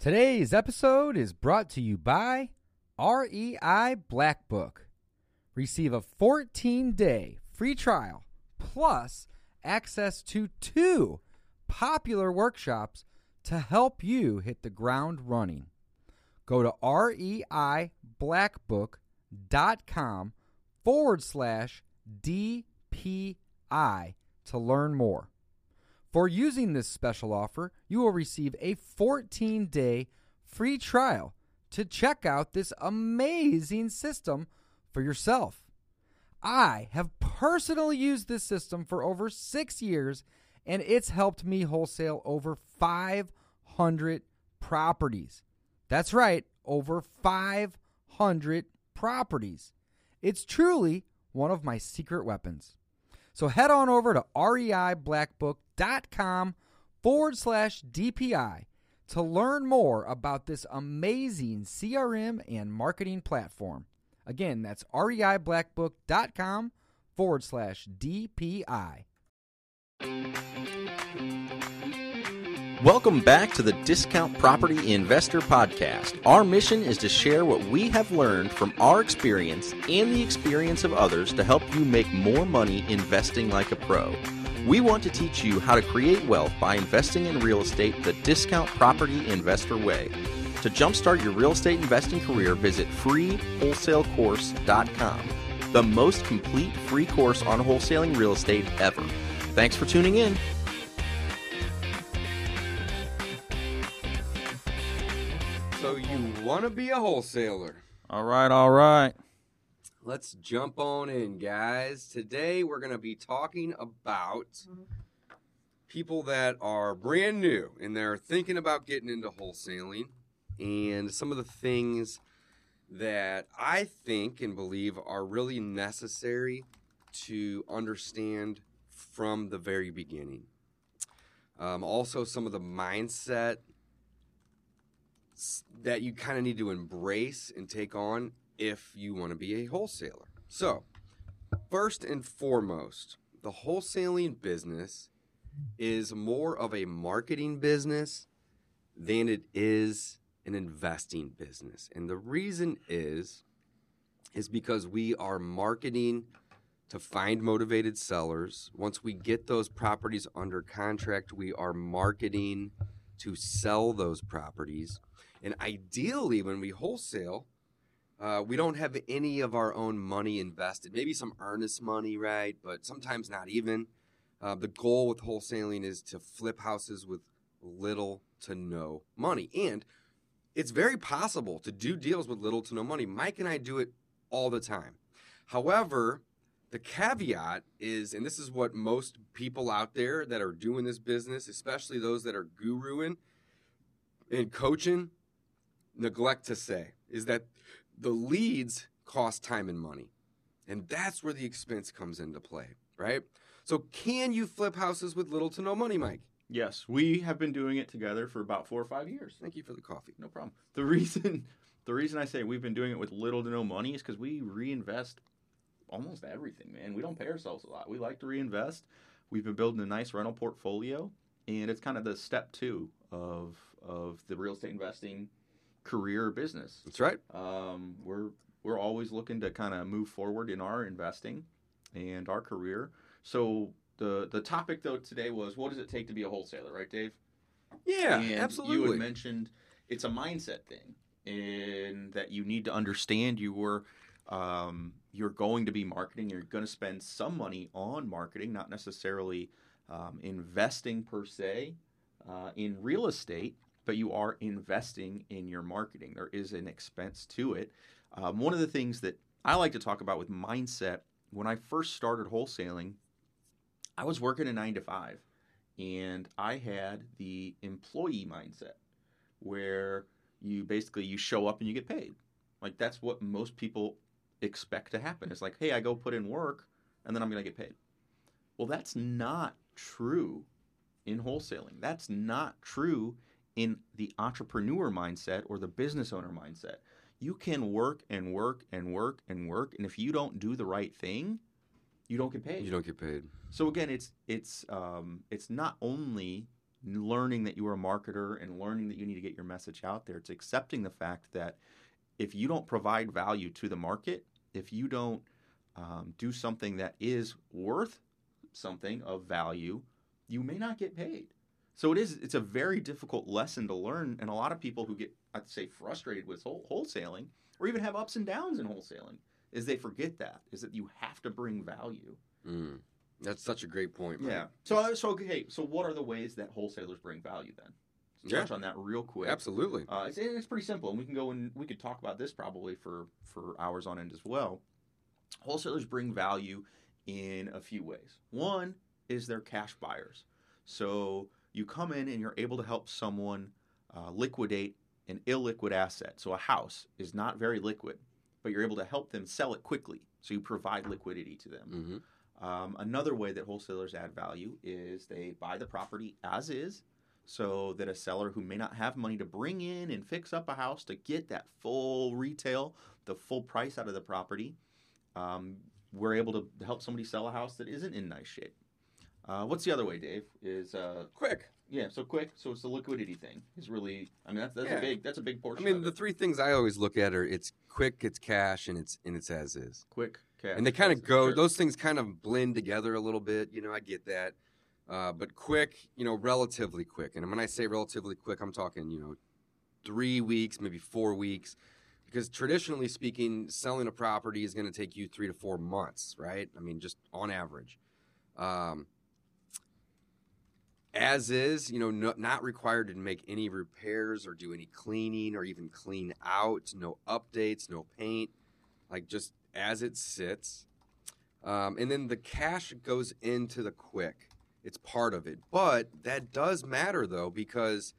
Today's episode is brought to you by REI Black Book. Receive a 14 day free trial plus access to two popular workshops to help you hit the ground running. Go to reiblackbook.com forward slash DPI to learn more. For using this special offer, you will receive a 14 day free trial to check out this amazing system for yourself. I have personally used this system for over six years, and it's helped me wholesale over 500 properties. That's right, over 500 properties. It's truly one of my secret weapons. So head on over to reiblackbook.com forward slash DPI to learn more about this amazing CRM and marketing platform. Again, that's reiblackbook.com forward slash DPI. Welcome back to the Discount Property Investor Podcast. Our mission is to share what we have learned from our experience and the experience of others to help you make more money investing like a pro. We want to teach you how to create wealth by investing in real estate the Discount Property Investor way. To jumpstart your real estate investing career, visit freewholesalecourse.com, the most complete free course on wholesaling real estate ever. Thanks for tuning in. So you want to be a wholesaler? All right, all right. Let's jump on in, guys. Today we're going to be talking about people that are brand new and they're thinking about getting into wholesaling and some of the things that I think and believe are really necessary to understand from the very beginning. Um, also, some of the mindset that you kind of need to embrace and take on if you want to be a wholesaler. So, first and foremost, the wholesaling business is more of a marketing business than it is an investing business. And the reason is is because we are marketing to find motivated sellers. Once we get those properties under contract, we are marketing to sell those properties. And ideally, when we wholesale, uh, we don't have any of our own money invested. Maybe some earnest money, right? But sometimes not even. Uh, the goal with wholesaling is to flip houses with little to no money. And it's very possible to do deals with little to no money. Mike and I do it all the time. However, the caveat is, and this is what most people out there that are doing this business, especially those that are guruing and coaching, neglect to say, is that the leads cost time and money. And that's where the expense comes into play, right? So, can you flip houses with little to no money, Mike? Yes, we have been doing it together for about four or five years. Thank you for the coffee. No problem. The reason, the reason I say we've been doing it with little to no money is because we reinvest almost everything, man. We don't pay ourselves a lot. We like to reinvest. We've been building a nice rental portfolio, and it's kind of the step two of of the real estate investing career or business. That's right. Um, we're we're always looking to kind of move forward in our investing and our career. So the the topic though today was what does it take to be a wholesaler, right, Dave? Yeah, And absolutely. You had mentioned it's a mindset thing, and that you need to understand you were um, you're going to be marketing. You're going to spend some money on marketing, not necessarily um, investing per se uh, in real estate, but you are investing in your marketing. There is an expense to it. Um, one of the things that I like to talk about with mindset when I first started wholesaling, I was working a nine to five and I had the employee mindset where you basically you show up and you get paid. Like that's what most people expect to happen. It's like, hey, I go put in work and then I'm going to get paid. Well, that's not true in wholesaling. That's not true in the entrepreneur mindset or the business owner mindset. You can work and work and work and work and if you don't do the right thing, you don't get paid. You don't get paid. So again, it's it's um, it's not only learning that you are a marketer and learning that you need to get your message out there. It's accepting the fact that if you don't provide value to the market, if you don't um, do something that is worth something of value, you may not get paid. So it is. It's a very difficult lesson to learn, and a lot of people who get, I'd say, frustrated with whole, wholesaling, or even have ups and downs in wholesaling, is they forget that is that you have to bring value. Mm. That's such a great point. Mike. Yeah. So so okay. So what are the ways that wholesalers bring value then? Yeah. touch on that real quick. Absolutely. Uh, it's, it's pretty simple, and we can go and we could talk about this probably for for hours on end as well. Wholesalers bring value in a few ways. One is they're cash buyers, so you come in and you're able to help someone uh, liquidate an illiquid asset. So a house is not very liquid, but you're able to help them sell it quickly. So you provide liquidity to them. hmm Um, another way that wholesalers add value is they buy the property as is, so that a seller who may not have money to bring in and fix up a house to get that full retail, the full price out of the property, um, we're able to help somebody sell a house that isn't in nice shape. Uh, what's the other way, Dave? Is uh, Quick. yeah, so quick. So it's the liquidity thing. Is really, I mean, that's that's Yeah. a big that's a big portion. I mean, the it. three things I always look at are it's quick, it's cash, and it's and it's as is. quick cash. and they kind of go; Sure. those things kind of blend together a little bit. You know, I get that. Uh, but quick, you know, relatively quick. And when I say relatively quick, I'm talking, you know, three weeks, maybe four weeks, because traditionally speaking, selling a property is going to take you three to four months, right? I mean, just on average. Um, as is, you know, no, not required to make any repairs or do any cleaning or even clean out, no updates, no paint, like just as it sits. Um, and then the cash goes into the quick. It's part of it. But that does matter though, because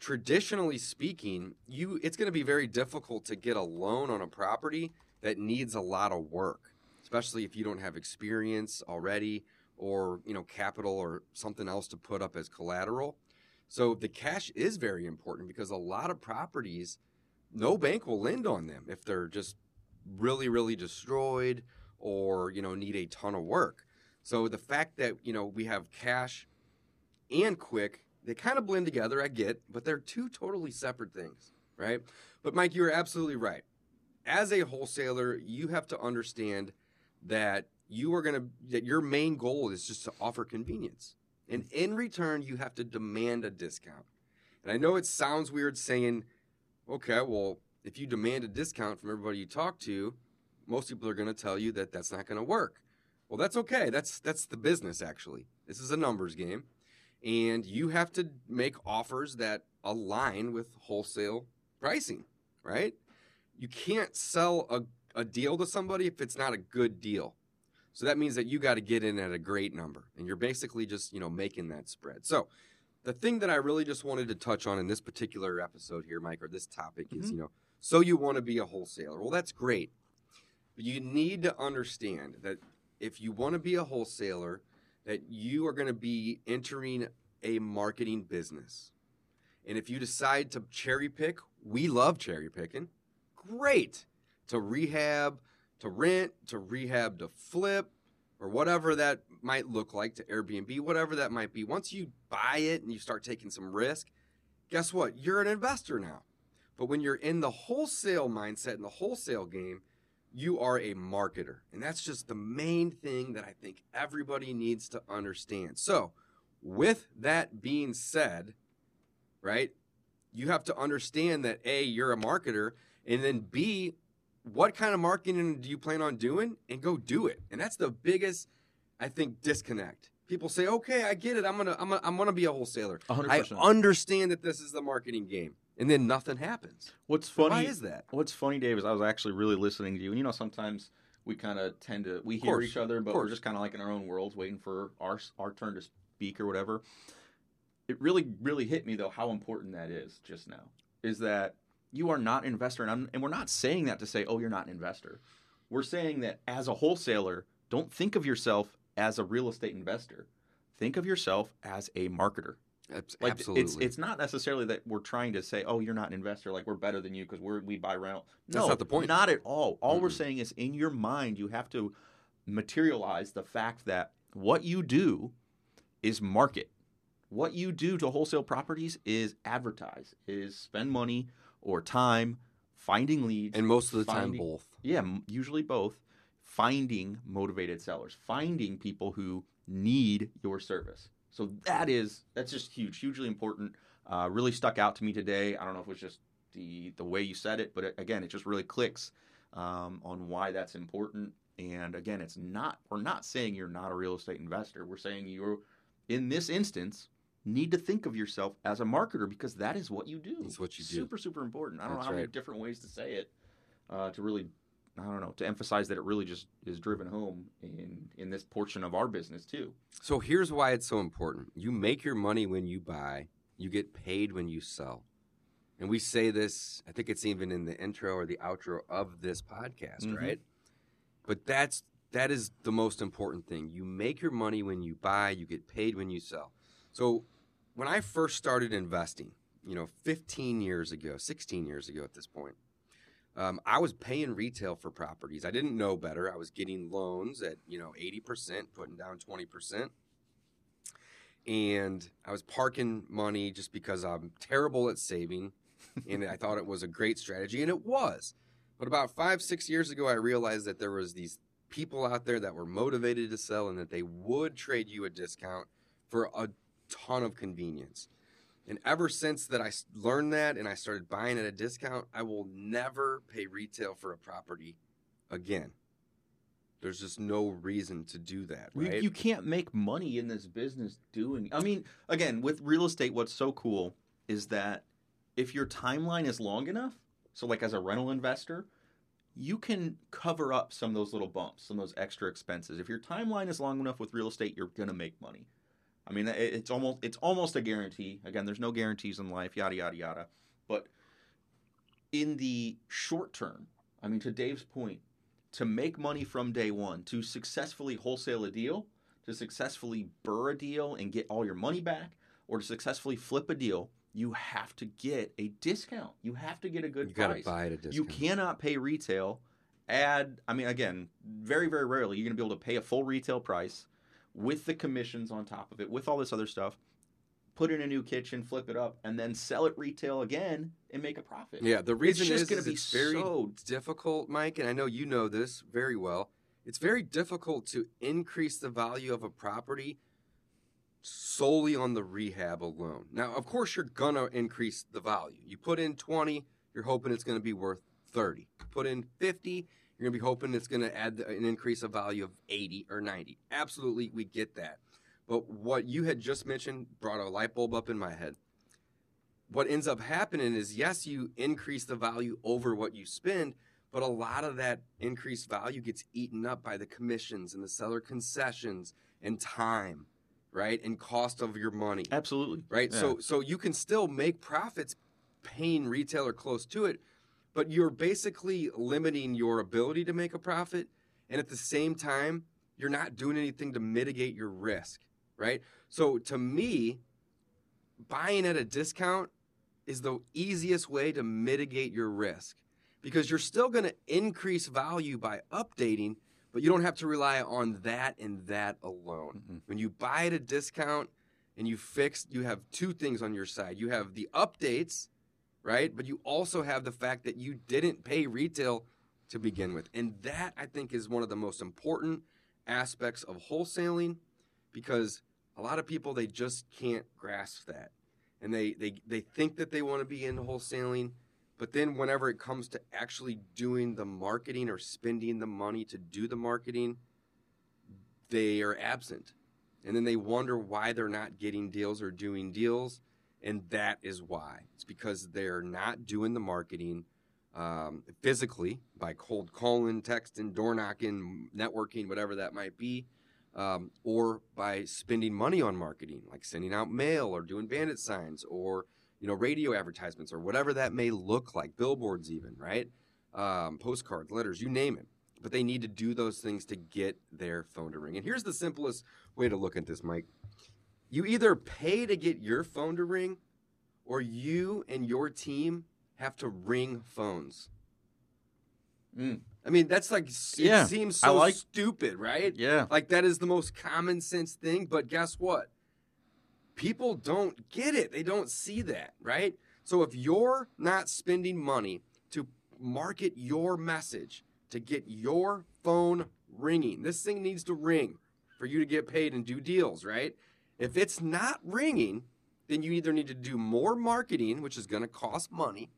traditionally speaking, you it's going to be very difficult to get a loan on a property that needs a lot of work, especially if you don't have experience already or, you know, capital or something else to put up as collateral. So the cash is very important because a lot of properties no bank will lend on them if they're just really really destroyed or, you know, need a ton of work. So the fact that, you know, we have cash and quick, they kind of blend together, I get, but they're two totally separate things, right? But Mike, you're absolutely right. As a wholesaler, you have to understand that you are going to that your main goal is just to offer convenience. And mm. in return, you have to demand a discount. And I know it sounds weird saying, okay, well, if you demand a discount from everybody you talk to, most people are going to tell you that that's not going to work. Well, that's okay. That's that's the business actually. This is a numbers game and you have to make offers that align with wholesale pricing, right? You can't sell a, a deal to somebody if it's not a good deal. So that means that you got to get in at a great number and you're basically just, you know, making that spread. So the thing that I really just wanted to touch on in this particular episode here, Mike, or this topic is, Mhm. you know, so you want to be a wholesaler. Well, that's great. But you need to understand that if you want to be a wholesaler, that you are going to be entering a marketing business. And if you decide to cherry pick, we love cherry picking. Great. To rehab, to rent, to rehab, to flip, or whatever that might look like to Airbnb, whatever that might be. Once you buy it and you start taking some risk, guess what? You're an investor now. But when you're in the wholesale mindset, in the wholesale game, you are a marketer. And that's just the main thing that I think everybody needs to understand. So, with that being said, right, you have to understand that A, you're a marketer, and then B, what kind of marketing do you plan on doing? And go do it. And that's the biggest, I think, disconnect. People say, okay, I get it. I'm gonna, I'm gonna, I'm gonna be a wholesaler. A hundred I understand that this is the marketing game, and then nothing happens. What's funny? Why is that? What's funny, Dave, is I was actually really listening to you, and you know sometimes we kind of tend to we hear each other, but we're just kind of like in our own worlds, waiting for our our turn to speak or whatever. It really, really hit me though how important that is just now. Is that you are not an investor, and, I'm, and we're not saying that to say, oh, you're not an investor. We're saying that as a wholesaler, don't think of yourself as a real estate investor. Think of yourself as a marketer. Like Absolutely. it's it's not necessarily that we're trying to say, oh, you're not an investor, like we're better than you because we're we buy rental. No, That's not the point. Not at all. All we're saying is in your mind, you have to materialize the fact that what you do is market. what you do to wholesale properties is advertise, is spend money or time finding leads. And most of the time, both. yeah, usually both. Finding motivated sellers, finding people who need your service. So that is that's just huge, hugely important. Uh, really stuck out to me today. I don't know if it was just the the way you said it, but it, again, it just really clicks um, on why that's important. And again, it's not we're not saying you're not a real estate investor. We're saying you're in this instance need to think of yourself as a marketer because that is what you do. It's what you do. Super, super important. I don't That's know how many different ways to say it uh, to really, I don't know, to emphasize that it really just is driven home in in this portion of our business too. So here's why it's so important. You make your money when you buy, you get paid when you sell. And we say this, I think it's even in the intro or the outro of this podcast, Mhm. right? But that's that is the most important thing. You make your money when you buy, you get paid when you sell. So when I first started investing, you know, 15 years ago, 16 years ago at this point, um, I was paying retail for properties. I didn't know better. I was getting loans at, you know, 80%, putting down 20%. And I was parking money just because I'm terrible at saving. and I thought it was a great strategy, and it was. But about five, six years ago, I realized that there was these people out there that were motivated to sell and that they would trade you a discount for a ton of convenience. And ever since that I learned that and I started buying at a discount, I will never pay retail for a property again. There's just no reason to do that, You- right? You can't make money in this business doing. I mean, again, with real estate, what's so cool is that if your timeline is long enough, so like as a rental investor, you can cover up some of those little bumps, some of those extra expenses. If your timeline is long enough with real estate, you're gonna make money. I mean, it's almost it's almost a guarantee. Again, there's no guarantees in life, yada yada yada. But in the short term, I mean, to Dave's point, to make money from day one, to successfully wholesale a deal, to successfully burr a deal and get all your money back, or to successfully flip a deal, you have to get a discount. You have to get a good you got to price. buy at a discount. You cannot pay retail. Add, I mean, again, very, very rarely you're going to be able to pay a full retail price with the commissions on top of it, with all this other stuff. Put in a new kitchen, flip it up, and then sell it retail again and make a profit. Yeah, the reason just is, gonna is be it's very so- difficult, Mike, and I know you know this very well. It's very difficult to increase the value of a property solely on the rehab alone. Now, of course, you're gonna increase the value. You put in 20, you're hoping it's gonna be worth 30. Put in 50, you're gonna be hoping it's gonna add an increase of value of 80 or 90. Absolutely, we get that. But what you had just mentioned brought a light bulb up in my head what ends up happening is yes, you increase the value over what you spend, but a lot of that increased value gets eaten up by the commissions and the seller concessions and time, right? And cost of your money, Absolutely. right? Yeah. So so you can still make profits paying retailer close to it, but you're basically limiting your ability to make a profit and at the same time, you're not doing anything to mitigate your risk, right? So to me, buying at a discount is the easiest way to mitigate your risk because you're still going to increase value by updating, but you don't have to rely on that and that alone. Mhm. When you buy at a discount and you fix, you have two things on your side. You have the updates, right? But you also have the fact that you didn't pay retail to begin with. And that I think is one of the most important aspects of wholesaling because a lot of people they just can't grasp that and they they, they think that they want to be in wholesaling but then whenever it comes to actually doing the marketing or spending the money to do the marketing they are absent and then they wonder why they're not getting deals or doing deals and that is why it's because they're not doing the marketing um, physically by cold calling texting door knocking networking whatever that might be um, or by spending money on marketing, like sending out mail or doing bandit signs or you know radio advertisements or whatever that may look like, billboards even, right? Um, postcards, letters, you name it. But they need to do those things to get their phone to ring. And here's the simplest way to look at this, Mike. You either pay to get your phone to ring, or you and your team have to ring phones. Mm. I mean, that's like it Yeah, seems so like- stupid, right? Yeah. Like that is the most common sense thing, but guess what? people don't get it. They don't see that, right? So if you're not spending money to market your message, to get your phone ringing, this thing needs to ring for you to get paid and do deals, right? If it's not ringing, then you either need to do more marketing, which is going to cost money,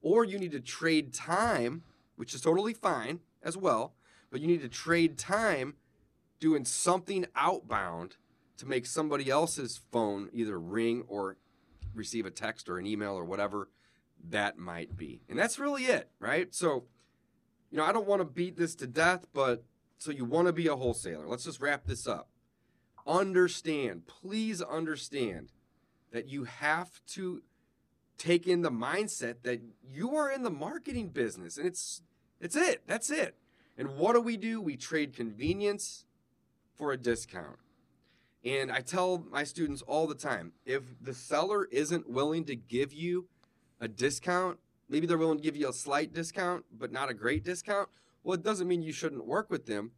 or you need to trade time, which is totally fine as well, but you need to trade time doing something outbound to make somebody else's phone either ring or receive a text or an email or whatever that might be. And that's really it, right? So, you know, I don't want to beat this to death, but so you want to be a wholesaler. Let's just wrap this up. Understand, please understand that you have to take in the mindset that you are in the marketing business and it's it's it. That's it. And what do we do? We trade convenience for a discount. And I tell my students all the time if the seller isn't willing to give you a discount, maybe they're willing to give you a slight discount, but not a great discount. Well, it doesn't mean you shouldn't work with them,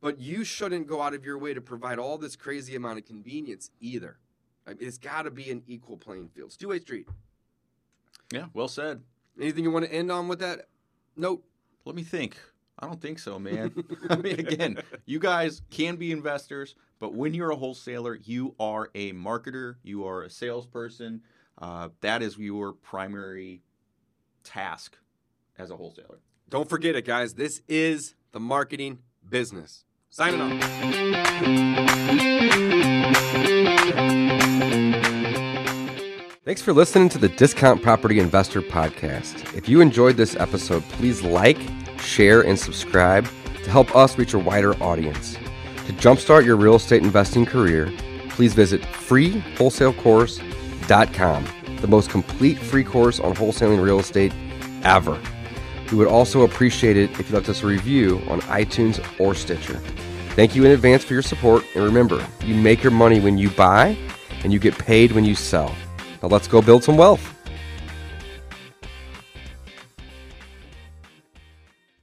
but you shouldn't go out of your way to provide all this crazy amount of convenience either. I mean, it's got to be an equal playing field. It's two way street. Yeah, well said. Anything you want to end on with that note? Let me think. I don't think so, man. I mean, again, you guys can be investors, but when you're a wholesaler, you are a marketer, you are a salesperson. Uh, that is your primary task as a wholesaler. Don't forget it, guys. This is the marketing business. Signing off. Thanks for listening to the Discount Property Investor Podcast. If you enjoyed this episode, please like, share, and subscribe to help us reach a wider audience. To jumpstart your real estate investing career, please visit freewholesalecourse.com, the most complete free course on wholesaling real estate ever. We would also appreciate it if you left us a review on iTunes or Stitcher. Thank you in advance for your support, and remember, you make your money when you buy, and you get paid when you sell. Now let's go build some wealth.